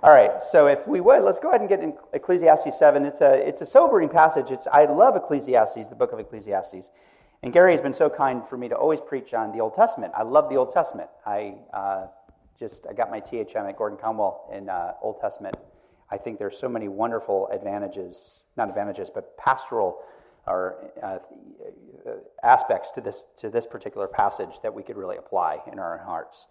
All right, so if we would, let's go ahead and get in Ecclesiastes 7. It's a, it's a sobering passage. It's, I love Ecclesiastes, the book of Ecclesiastes. And Gary has been so kind for me to always preach on the Old Testament. I love the Old Testament. I uh, just I got my THM at Gordon Conwell in uh, Old Testament. I think there's so many wonderful advantages, not advantages, but pastoral or uh, aspects to this to this particular passage that we could really apply in our own hearts.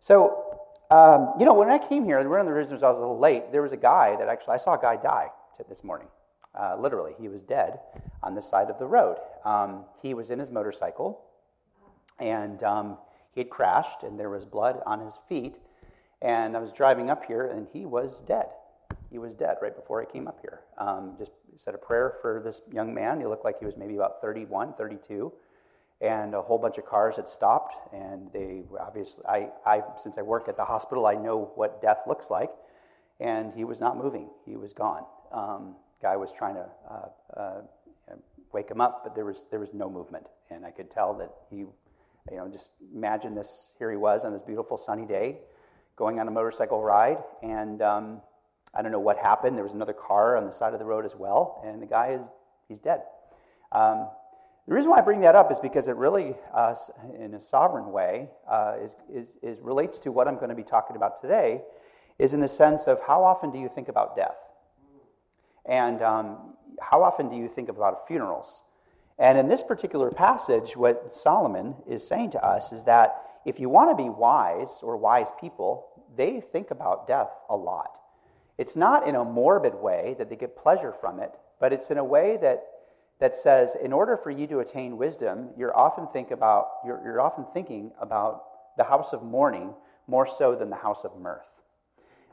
So, um, you know, when I came here, one of the reasons I was a little late, there was a guy that actually I saw a guy die this morning. Uh, literally, he was dead on the side of the road. Um, he was in his motorcycle, and um, he had crashed, and there was blood on his feet. And I was driving up here, and he was dead. He was dead right before I came up here. Um, just said a prayer for this young man. He looked like he was maybe about 31, 32. And a whole bunch of cars had stopped, and they obviously, I, I, since I work at the hospital, I know what death looks like. And he was not moving, he was gone. Um, guy was trying to uh, uh, wake him up, but there was there was no movement, and I could tell that he, you know, just imagine this. Here he was on this beautiful sunny day, going on a motorcycle ride, and um, I don't know what happened. There was another car on the side of the road as well, and the guy is he's dead. Um, the reason why I bring that up is because it really, uh, in a sovereign way, uh, is, is, is relates to what I'm going to be talking about today. Is in the sense of how often do you think about death? And um, how often do you think about funerals? And in this particular passage, what Solomon is saying to us is that if you want to be wise or wise people, they think about death a lot. It's not in a morbid way that they get pleasure from it, but it's in a way that, that says, in order for you to attain wisdom, you're often, think about, you're, you're often thinking about the house of mourning more so than the house of mirth.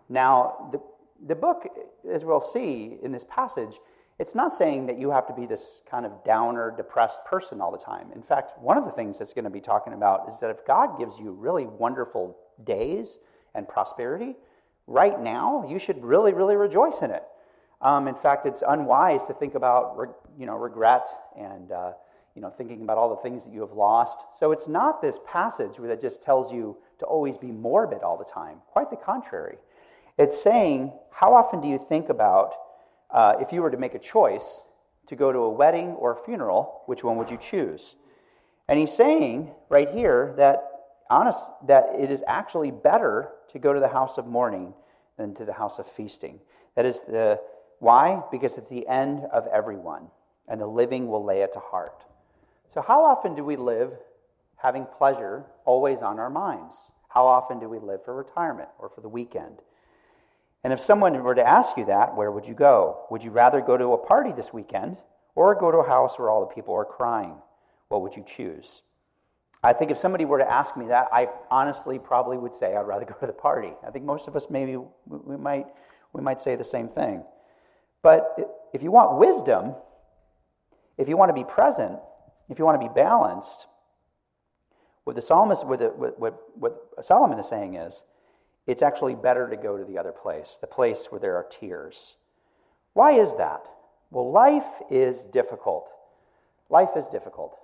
Now, the, the book, as we'll see in this passage, it's not saying that you have to be this kind of downer, depressed person all the time. In fact, one of the things that's going to be talking about is that if God gives you really wonderful days and prosperity, right now, you should really, really rejoice in it. Um, in fact, it's unwise to think about you know, regret and uh, you know, thinking about all the things that you have lost. So it's not this passage that just tells you to always be morbid all the time. Quite the contrary. It's saying, how often do you think about uh, if you were to make a choice to go to a wedding or a funeral, which one would you choose? And he's saying right here that honest that it is actually better to go to the house of mourning than to the house of feasting. That is the why? Because it's the end of everyone, and the living will lay it to heart. So how often do we live having pleasure always on our minds? How often do we live for retirement or for the weekend? And if someone were to ask you that, where would you go? Would you rather go to a party this weekend or go to a house where all the people are crying? What would you choose? I think if somebody were to ask me that, I honestly probably would say I'd rather go to the party. I think most of us maybe we might we might say the same thing. But if you want wisdom, if you want to be present, if you want to be balanced, what the psalmist, what, the, what, what, Solomon is saying is, it's actually better to go to the other place, the place where there are tears. Why is that? Well, life is difficult. Life is difficult.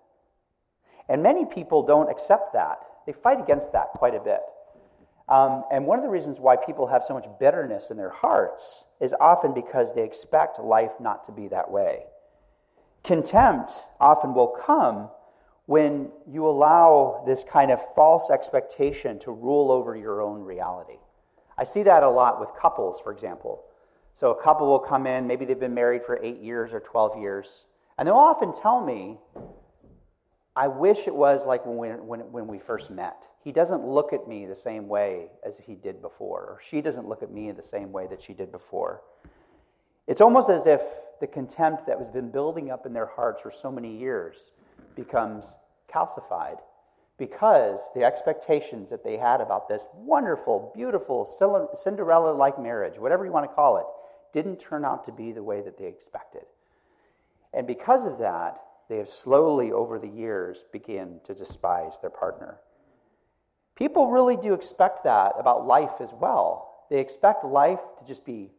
And many people don't accept that. They fight against that quite a bit. Um, and one of the reasons why people have so much bitterness in their hearts is often because they expect life not to be that way. Contempt often will come when you allow this kind of false expectation to rule over your own reality. I see that a lot with couples, for example. So a couple will come in, maybe they've been married for eight years or 12 years, and they'll often tell me, I wish it was like when we, when, when we first met. He doesn't look at me the same way as he did before, or she doesn't look at me the same way that she did before. It's almost as if the contempt that has been building up in their hearts for so many years becomes calcified because the expectations that they had about this wonderful, beautiful, Cinderella like marriage, whatever you want to call it, didn't turn out to be the way that they expected. And because of that, they have slowly over the years begin to despise their partner. People really do expect that about life as well. They expect life to just be,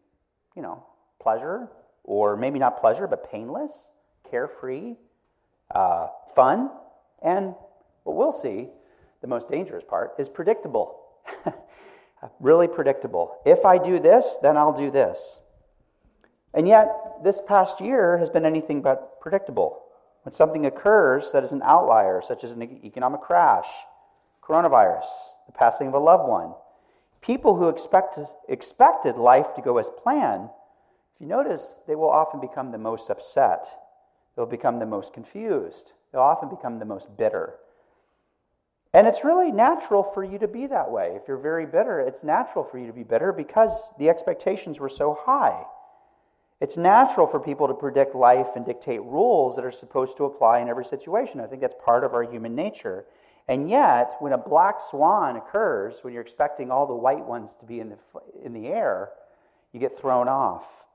you know, pleasure, or maybe not pleasure, but painless, carefree, uh, fun, and what we'll see, the most dangerous part, is predictable. really predictable. If I do this, then I'll do this. And yet, this past year has been anything but predictable. When something occurs that is an outlier, such as an economic crash, coronavirus, the passing of a loved one, people who expect, expected life to go as planned, if you notice, they will often become the most upset. They'll become the most confused. They'll often become the most bitter. And it's really natural for you to be that way. If you're very bitter, it's natural for you to be bitter because the expectations were so high. It's natural for people to predict life and dictate rules that are supposed to apply in every situation. I think that's part of our human nature. And yet, when a black swan occurs, when you're expecting all the white ones to be in the, in the air, you get thrown off.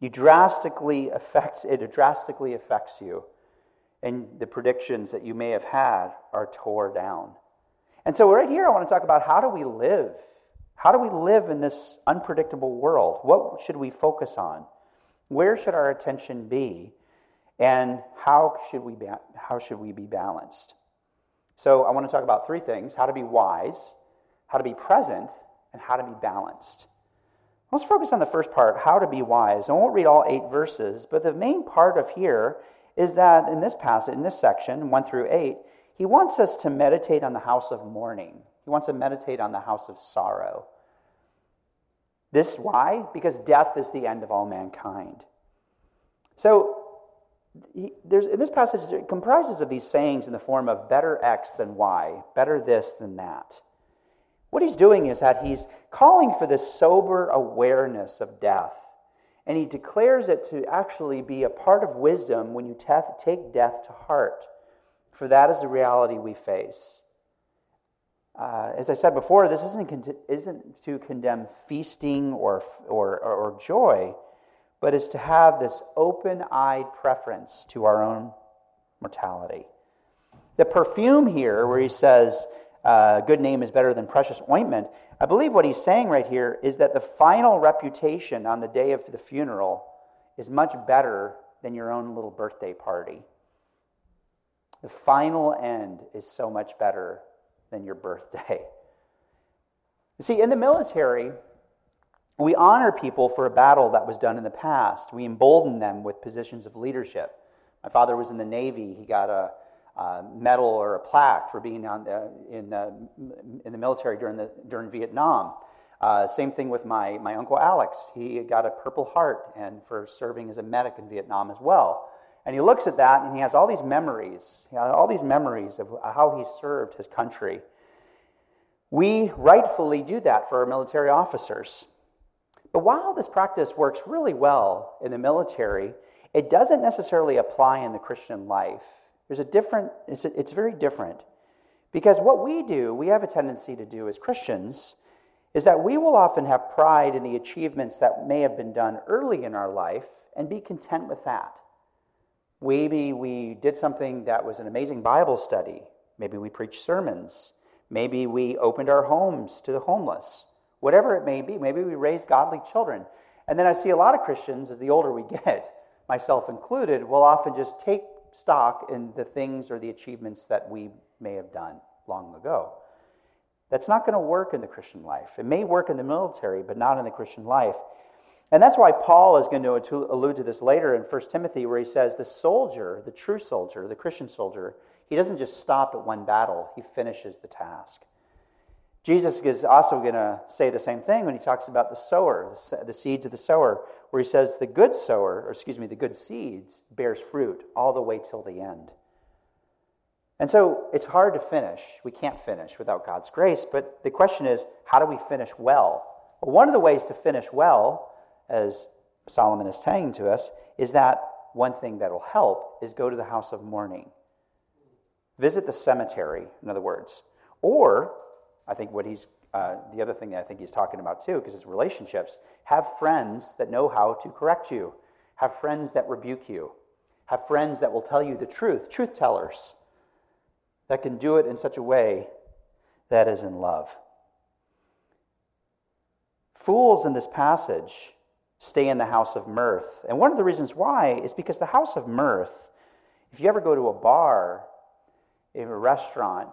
You drastically affects it drastically affects you. And the predictions that you may have had are tore down. And so right here I want to talk about how do we live? How do we live in this unpredictable world? What should we focus on? Where should our attention be? And how should we be, how should we be balanced? So I want to talk about three things how to be wise, how to be present, and how to be balanced. Let's focus on the first part, how to be wise. I won't read all eight verses, but the main part of here is that in this passage, in this section, 1 through 8, he wants us to meditate on the house of mourning. He wants to meditate on the house of sorrow. This why? Because death is the end of all mankind. So he, there's, in this passage, it comprises of these sayings in the form of better X than Y, better this than that. What he's doing is that he's calling for this sober awareness of death. And he declares it to actually be a part of wisdom when you take death to heart. For that is the reality we face. Uh, as I said before, this isn't, isn't to condemn feasting or, or, or joy, but is to have this open eyed preference to our own mortality. The perfume here, where he says, uh, good name is better than precious ointment, I believe what he's saying right here is that the final reputation on the day of the funeral is much better than your own little birthday party. The final end is so much better than your birthday. You see, in the military, we honor people for a battle that was done in the past. We embolden them with positions of leadership. My father was in the Navy. He got a uh, medal or a plaque for being the, in, the, in the military during, the, during Vietnam. Uh, same thing with my, my uncle Alex. He got a Purple Heart and for serving as a medic in Vietnam as well. And he looks at that and he has all these memories, all these memories of how he served his country. We rightfully do that for our military officers. But while this practice works really well in the military, it doesn't necessarily apply in the Christian life. There's a different, it's, a, it's very different. Because what we do, we have a tendency to do as Christians, is that we will often have pride in the achievements that may have been done early in our life and be content with that. Maybe we did something that was an amazing Bible study. Maybe we preached sermons. Maybe we opened our homes to the homeless. Whatever it may be. Maybe we raised godly children. And then I see a lot of Christians, as the older we get, myself included, will often just take stock in the things or the achievements that we may have done long ago. That's not going to work in the Christian life. It may work in the military, but not in the Christian life. And that's why Paul is going to allude to this later in 1 Timothy, where he says the soldier, the true soldier, the Christian soldier, he doesn't just stop at one battle, he finishes the task. Jesus is also going to say the same thing when he talks about the sower, the seeds of the sower, where he says the good sower, or excuse me, the good seeds bears fruit all the way till the end. And so it's hard to finish. We can't finish without God's grace, but the question is, how do we finish well? Well, one of the ways to finish well, as Solomon is saying to us, is that one thing that'll help is go to the house of mourning. Visit the cemetery, in other words. Or I think what he's, uh, the other thing that I think he's talking about too, because it's relationships, have friends that know how to correct you, have friends that rebuke you, have friends that will tell you the truth, truth tellers, that can do it in such a way that is in love. Fools in this passage stay in the house of mirth. And one of the reasons why is because the house of mirth, if you ever go to a bar, in a restaurant,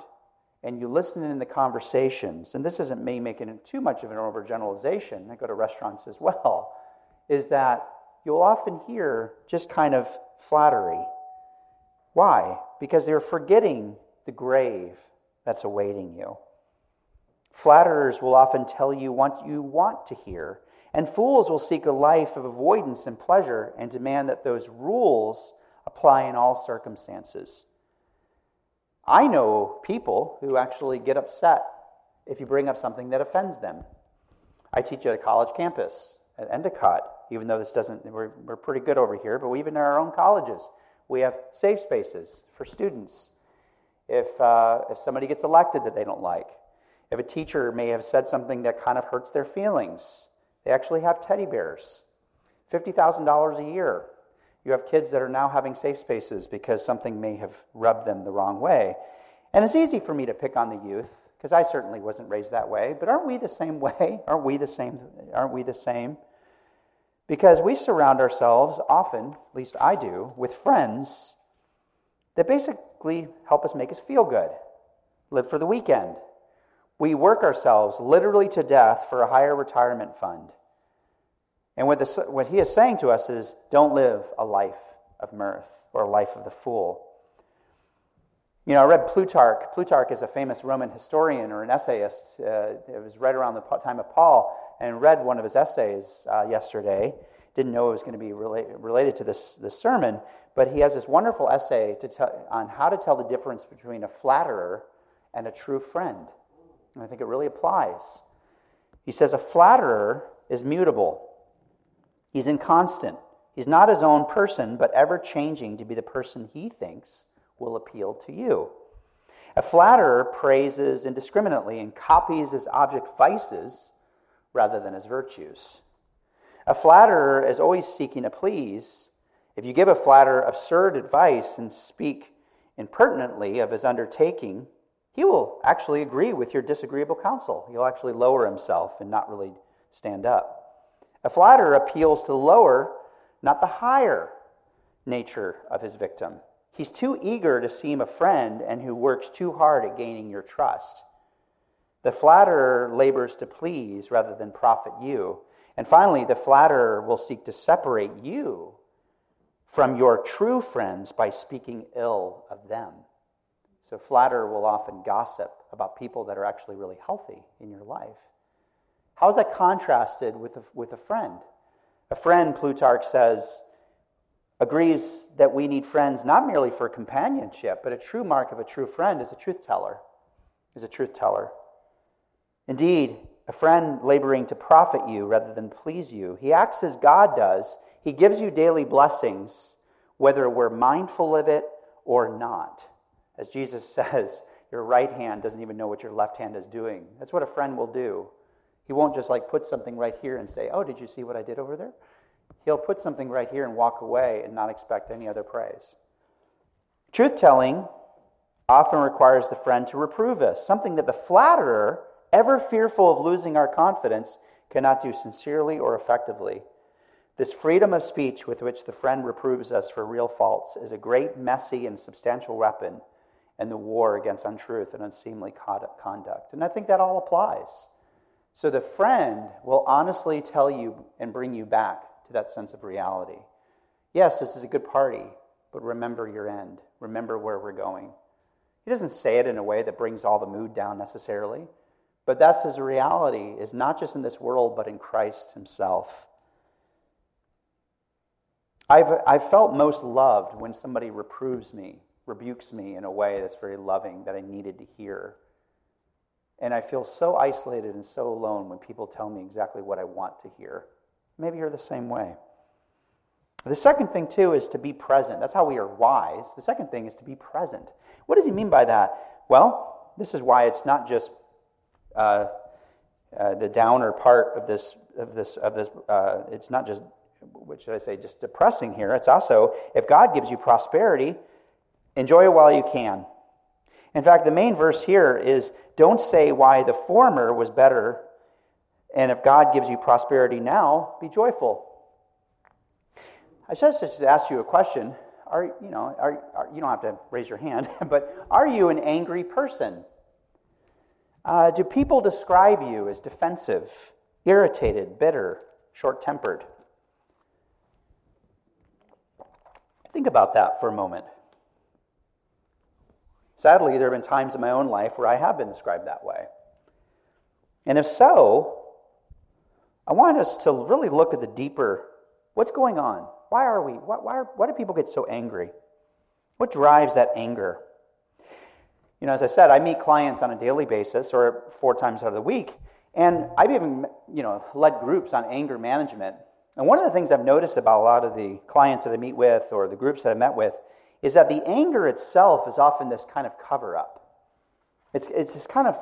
and you listen in the conversations, and this isn't me making too much of an overgeneralization, I go to restaurants as well, is that you'll often hear just kind of flattery. Why? Because they're forgetting the grave that's awaiting you. Flatterers will often tell you what you want to hear, and fools will seek a life of avoidance and pleasure and demand that those rules apply in all circumstances. I know people who actually get upset if you bring up something that offends them. I teach at a college campus at Endicott, even though this doesn't, we're, we're pretty good over here, but even in our own colleges, we have safe spaces for students. If, uh, if somebody gets elected that they don't like, if a teacher may have said something that kind of hurts their feelings, they actually have teddy bears. $50,000 a year you have kids that are now having safe spaces because something may have rubbed them the wrong way. And it's easy for me to pick on the youth because I certainly wasn't raised that way, but aren't we the same way? Aren't we the same? Aren't we the same? Because we surround ourselves often, at least I do, with friends that basically help us make us feel good, live for the weekend. We work ourselves literally to death for a higher retirement fund. And what, this, what he is saying to us is don't live a life of mirth or a life of the fool. You know, I read Plutarch. Plutarch is a famous Roman historian or an essayist. Uh, it was right around the time of Paul, and read one of his essays uh, yesterday. Didn't know it was going to be rela- related to this, this sermon, but he has this wonderful essay to tell, on how to tell the difference between a flatterer and a true friend. And I think it really applies. He says, A flatterer is mutable He's inconstant. He's not his own person, but ever changing to be the person he thinks will appeal to you. A flatterer praises indiscriminately and copies his object vices rather than his virtues. A flatterer is always seeking to please. If you give a flatterer absurd advice and speak impertinently of his undertaking, he will actually agree with your disagreeable counsel. He'll actually lower himself and not really stand up. A flatterer appeals to the lower, not the higher nature of his victim. He's too eager to seem a friend and who works too hard at gaining your trust. The flatterer labors to please rather than profit you. And finally, the flatterer will seek to separate you from your true friends by speaking ill of them. So, flatterer will often gossip about people that are actually really healthy in your life. How is that contrasted with a, with a friend? A friend, Plutarch says, agrees that we need friends not merely for companionship, but a true mark of a true friend is a truth teller. Is a truth teller. Indeed, a friend laboring to profit you rather than please you. He acts as God does. He gives you daily blessings, whether we're mindful of it or not. As Jesus says, your right hand doesn't even know what your left hand is doing. That's what a friend will do. He won't just like put something right here and say, Oh, did you see what I did over there? He'll put something right here and walk away and not expect any other praise. Truth telling often requires the friend to reprove us, something that the flatterer, ever fearful of losing our confidence, cannot do sincerely or effectively. This freedom of speech with which the friend reproves us for real faults is a great, messy, and substantial weapon in the war against untruth and unseemly conduct. And I think that all applies. So the friend will honestly tell you and bring you back to that sense of reality. Yes, this is a good party, but remember your end. Remember where we're going. He doesn't say it in a way that brings all the mood down necessarily, but that's his reality, is not just in this world, but in Christ himself. I've, I've felt most loved when somebody reproves me, rebukes me in a way that's very loving that I needed to hear. And I feel so isolated and so alone when people tell me exactly what I want to hear. Maybe you're the same way. The second thing, too, is to be present. That's how we are wise. The second thing is to be present. What does he mean by that? Well, this is why it's not just uh, uh, the downer part of this. Of this, of this uh, it's not just, what should I say, just depressing here. It's also, if God gives you prosperity, enjoy it while you can. In fact, the main verse here is don't say why the former was better, and if God gives you prosperity now, be joyful. I just just ask you a question. Are you know? Are, are, you don't have to raise your hand, but are you an angry person? Uh, do people describe you as defensive, irritated, bitter, short tempered? Think about that for a moment. Sadly, there have been times in my own life where I have been described that way. And if so, I want us to really look at the deeper what's going on? Why are we? Why, why, why do people get so angry? What drives that anger? You know, as I said, I meet clients on a daily basis or four times out of the week, and I've even, you know, led groups on anger management. And one of the things I've noticed about a lot of the clients that I meet with or the groups that I met with is that the anger itself is often this kind of cover up. It's, it's this kind of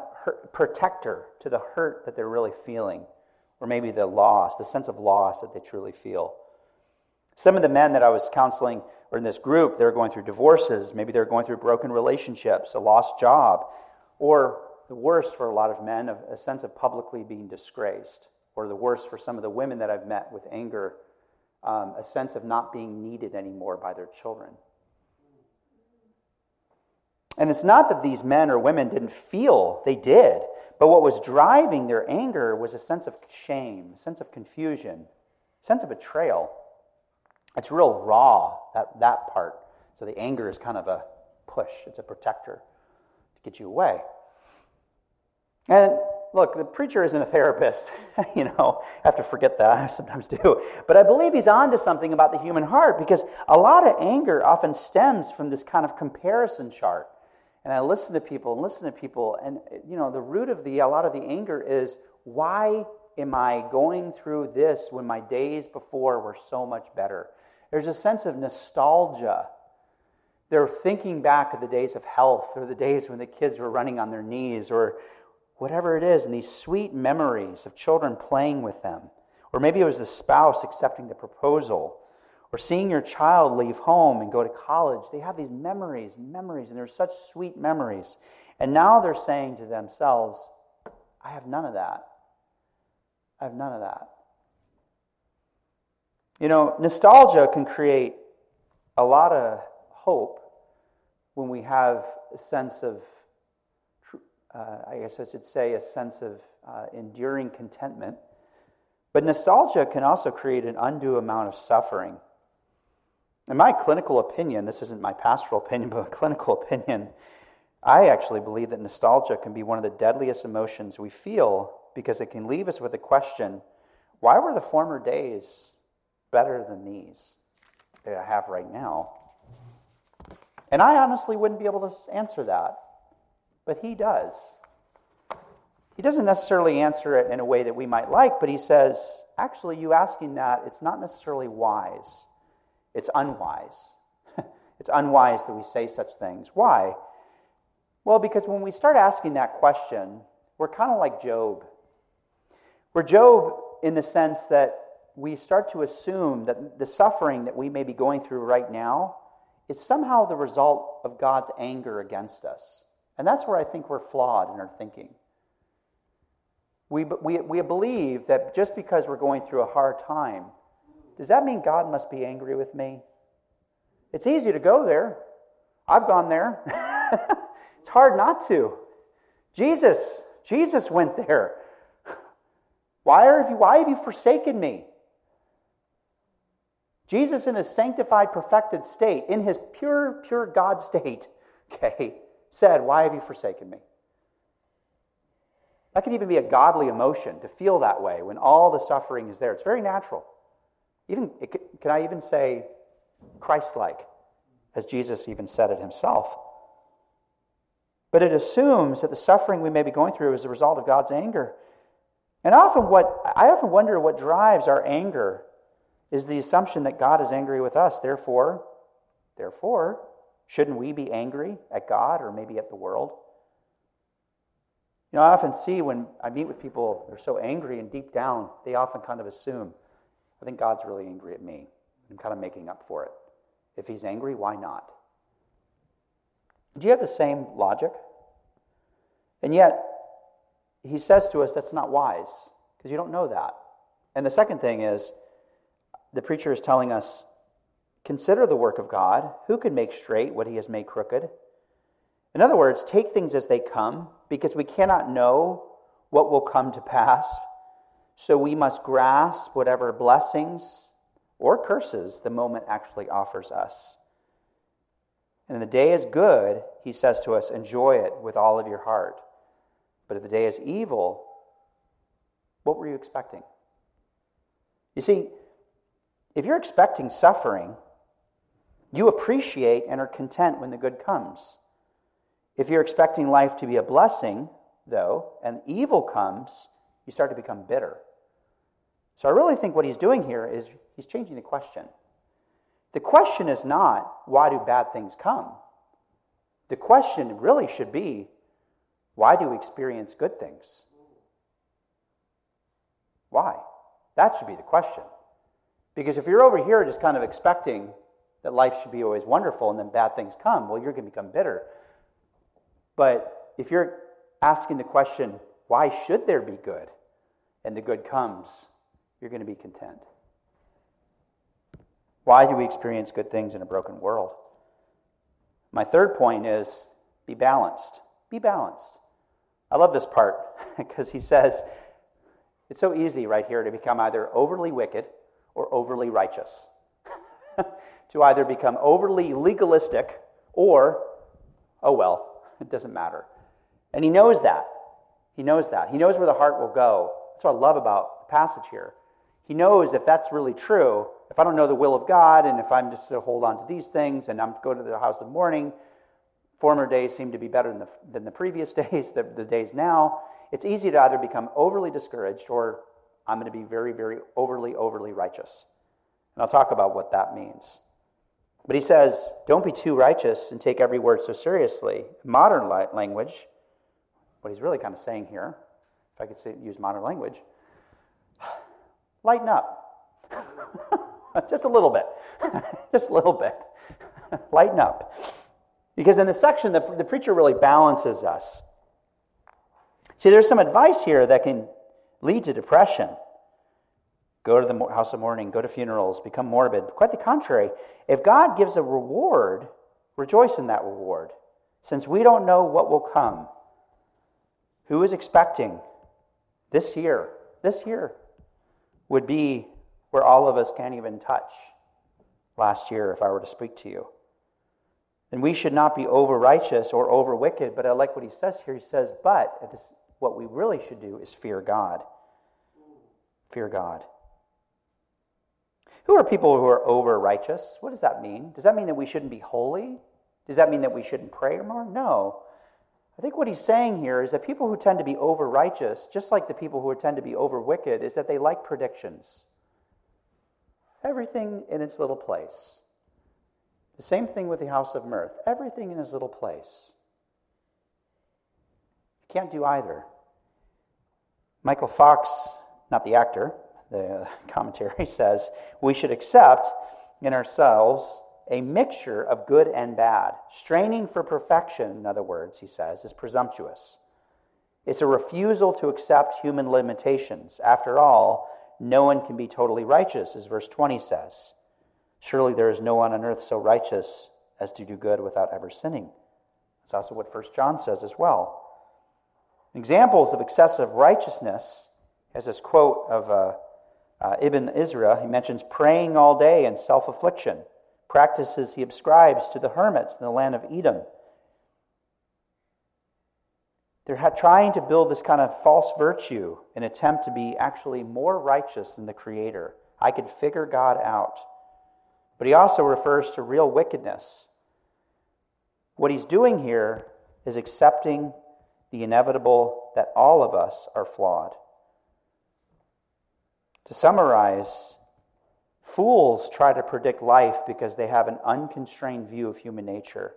protector to the hurt that they're really feeling, or maybe the loss, the sense of loss that they truly feel. Some of the men that I was counseling or in this group, they're going through divorces, maybe they're going through broken relationships, a lost job, or the worst for a lot of men, a sense of publicly being disgraced, or the worst for some of the women that I've met with anger, um, a sense of not being needed anymore by their children. And it's not that these men or women didn't feel, they did. But what was driving their anger was a sense of shame, a sense of confusion, a sense of betrayal. It's real raw, that, that part. So the anger is kind of a push, it's a protector to get you away. And look, the preacher isn't a therapist. you know, I have to forget that. I sometimes do. But I believe he's on to something about the human heart because a lot of anger often stems from this kind of comparison chart and I listen to people and listen to people, and you know, the root of the a lot of the anger is why am I going through this when my days before were so much better? There's a sense of nostalgia. They're thinking back of the days of health or the days when the kids were running on their knees or whatever it is, and these sweet memories of children playing with them. Or maybe it was the spouse accepting the proposal or seeing your child leave home and go to college, they have these memories memories, and they're such sweet memories. And now they're saying to themselves, I have none of that. I have none of that. You know, nostalgia can create a lot of hope when we have a sense of, uh, I guess I should say, a sense of uh, enduring contentment. But nostalgia can also create an undue amount of suffering. In my clinical opinion, this isn't my pastoral opinion, but a clinical opinion, I actually believe that nostalgia can be one of the deadliest emotions we feel because it can leave us with a question why were the former days better than these that I have right now? And I honestly wouldn't be able to answer that, but he does. He doesn't necessarily answer it in a way that we might like, but he says, actually, you asking that, it's not necessarily wise. It's unwise. it's unwise that we say such things. Why? Well, because when we start asking that question, we're kind of like Job. We're Job in the sense that we start to assume that the suffering that we may be going through right now is somehow the result of God's anger against us. And that's where I think we're flawed in our thinking. We, we, we believe that just because we're going through a hard time, does that mean God must be angry with me? It's easy to go there. I've gone there. it's hard not to. Jesus, Jesus went there. Why, are you, why have you forsaken me? Jesus, in his sanctified, perfected state, in his pure, pure God state, okay, said, Why have you forsaken me? That can even be a godly emotion to feel that way when all the suffering is there. It's very natural. Even, can I even say Christ like, as Jesus even said it himself? But it assumes that the suffering we may be going through is the result of God's anger. And often what I often wonder what drives our anger is the assumption that God is angry with us. Therefore, therefore, shouldn't we be angry at God or maybe at the world? You know, I often see when I meet with people, they're so angry and deep down, they often kind of assume I think God's really angry at me. I'm kind of making up for it. If he's angry, why not? Do you have the same logic? And yet, he says to us that's not wise because you don't know that. And the second thing is, the preacher is telling us consider the work of God. Who can make straight what he has made crooked? In other words, take things as they come because we cannot know what will come to pass. So we must grasp whatever blessings or curses the moment actually offers us. And the day is good, he says to us, enjoy it with all of your heart. But if the day is evil, what were you expecting? You see, if you're expecting suffering, you appreciate and are content when the good comes. If you're expecting life to be a blessing, though, and evil comes, you start to become bitter. So I really think what he's doing here is he's changing the question. The question is not, why do bad things come? The question really should be, why do we experience good things? Why? That should be the question. Because if you're over here just kind of expecting that life should be always wonderful and then bad things come, well, you're going to become bitter. But if you're asking the question, why should there be good? And the good comes, you're going to be content. Why do we experience good things in a broken world? My third point is be balanced. Be balanced. I love this part because he says it's so easy right here to become either overly wicked or overly righteous, to either become overly legalistic or, oh well, it doesn't matter. And he knows that. He knows that. He knows where the heart will go. That's what I love about the passage here. He knows if that's really true, if I don't know the will of God, and if I'm just to hold on to these things, and I'm go to the house of mourning, former days seem to be better than the, than the previous days, the, the days now, it's easy to either become overly discouraged or I'm going to be very, very overly, overly righteous. And I'll talk about what that means. But he says, don't be too righteous and take every word so seriously. Modern language, what he's really kind of saying here, if I could say, use modern language, lighten up. Just a little bit. Just a little bit. lighten up. Because in this section, the, the preacher really balances us. See, there's some advice here that can lead to depression. Go to the house of mourning, go to funerals, become morbid. Quite the contrary. If God gives a reward, rejoice in that reward, since we don't know what will come. Who is expecting this year? This year would be where all of us can't even touch last year if I were to speak to you. Then we should not be over righteous or over wicked, but I like what he says here. He says, but this, what we really should do is fear God. Fear God. Who are people who are over righteous? What does that mean? Does that mean that we shouldn't be holy? Does that mean that we shouldn't pray more? No. I think what he's saying here is that people who tend to be over righteous, just like the people who tend to be over wicked, is that they like predictions. Everything in its little place. The same thing with the house of mirth. Everything in its little place. You can't do either. Michael Fox, not the actor, the commentary says, we should accept in ourselves a mixture of good and bad. Straining for perfection, in other words, he says, is presumptuous. It's a refusal to accept human limitations. After all, no one can be totally righteous, as verse 20 says. Surely there is no one on earth so righteous as to do good without ever sinning. That's also what 1 John says as well. Examples of excessive righteousness, as this quote of uh, uh, Ibn Ezra, he mentions praying all day and self affliction, practices he ascribes to the hermits in the land of Edom. They're trying to build this kind of false virtue in attempt to be actually more righteous than the Creator. I could figure God out. But he also refers to real wickedness. What he's doing here is accepting the inevitable that all of us are flawed. To summarize, fools try to predict life because they have an unconstrained view of human nature.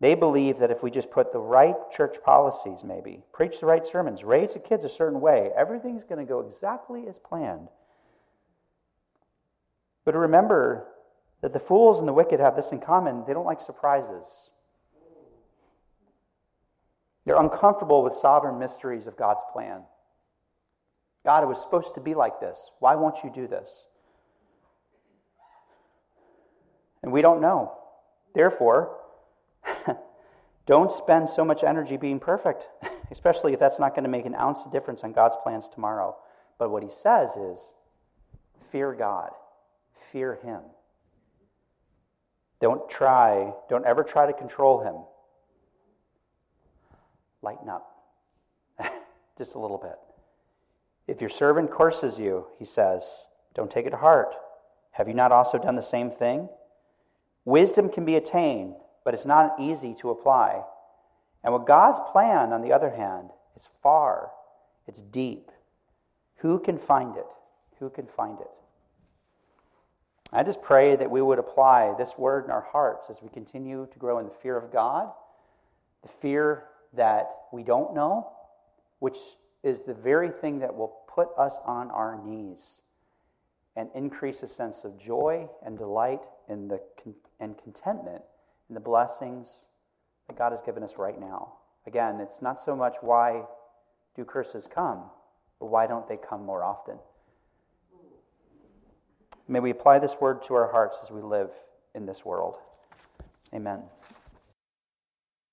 They believe that if we just put the right church policies, maybe, preach the right sermons, raise the kids a certain way, everything's going to go exactly as planned. But remember that the fools and the wicked have this in common they don't like surprises. They're uncomfortable with sovereign mysteries of God's plan. God, it was supposed to be like this. Why won't you do this? And we don't know. Therefore, Don't spend so much energy being perfect, especially if that's not going to make an ounce of difference on God's plans tomorrow. But what he says is fear God, fear him. Don't try, don't ever try to control him. Lighten up just a little bit. If your servant curses you, he says, don't take it to heart. Have you not also done the same thing? Wisdom can be attained, but it's not easy to apply. And what God's plan, on the other hand, is far, it's deep. Who can find it? Who can find it? I just pray that we would apply this word in our hearts as we continue to grow in the fear of God, the fear that we don't know, which is the very thing that will put us on our knees and increase a sense of joy and delight in the, and contentment in the blessings that God has given us right now. Again, it's not so much why do curses come, but why don't they come more often? May we apply this word to our hearts as we live in this world. Amen.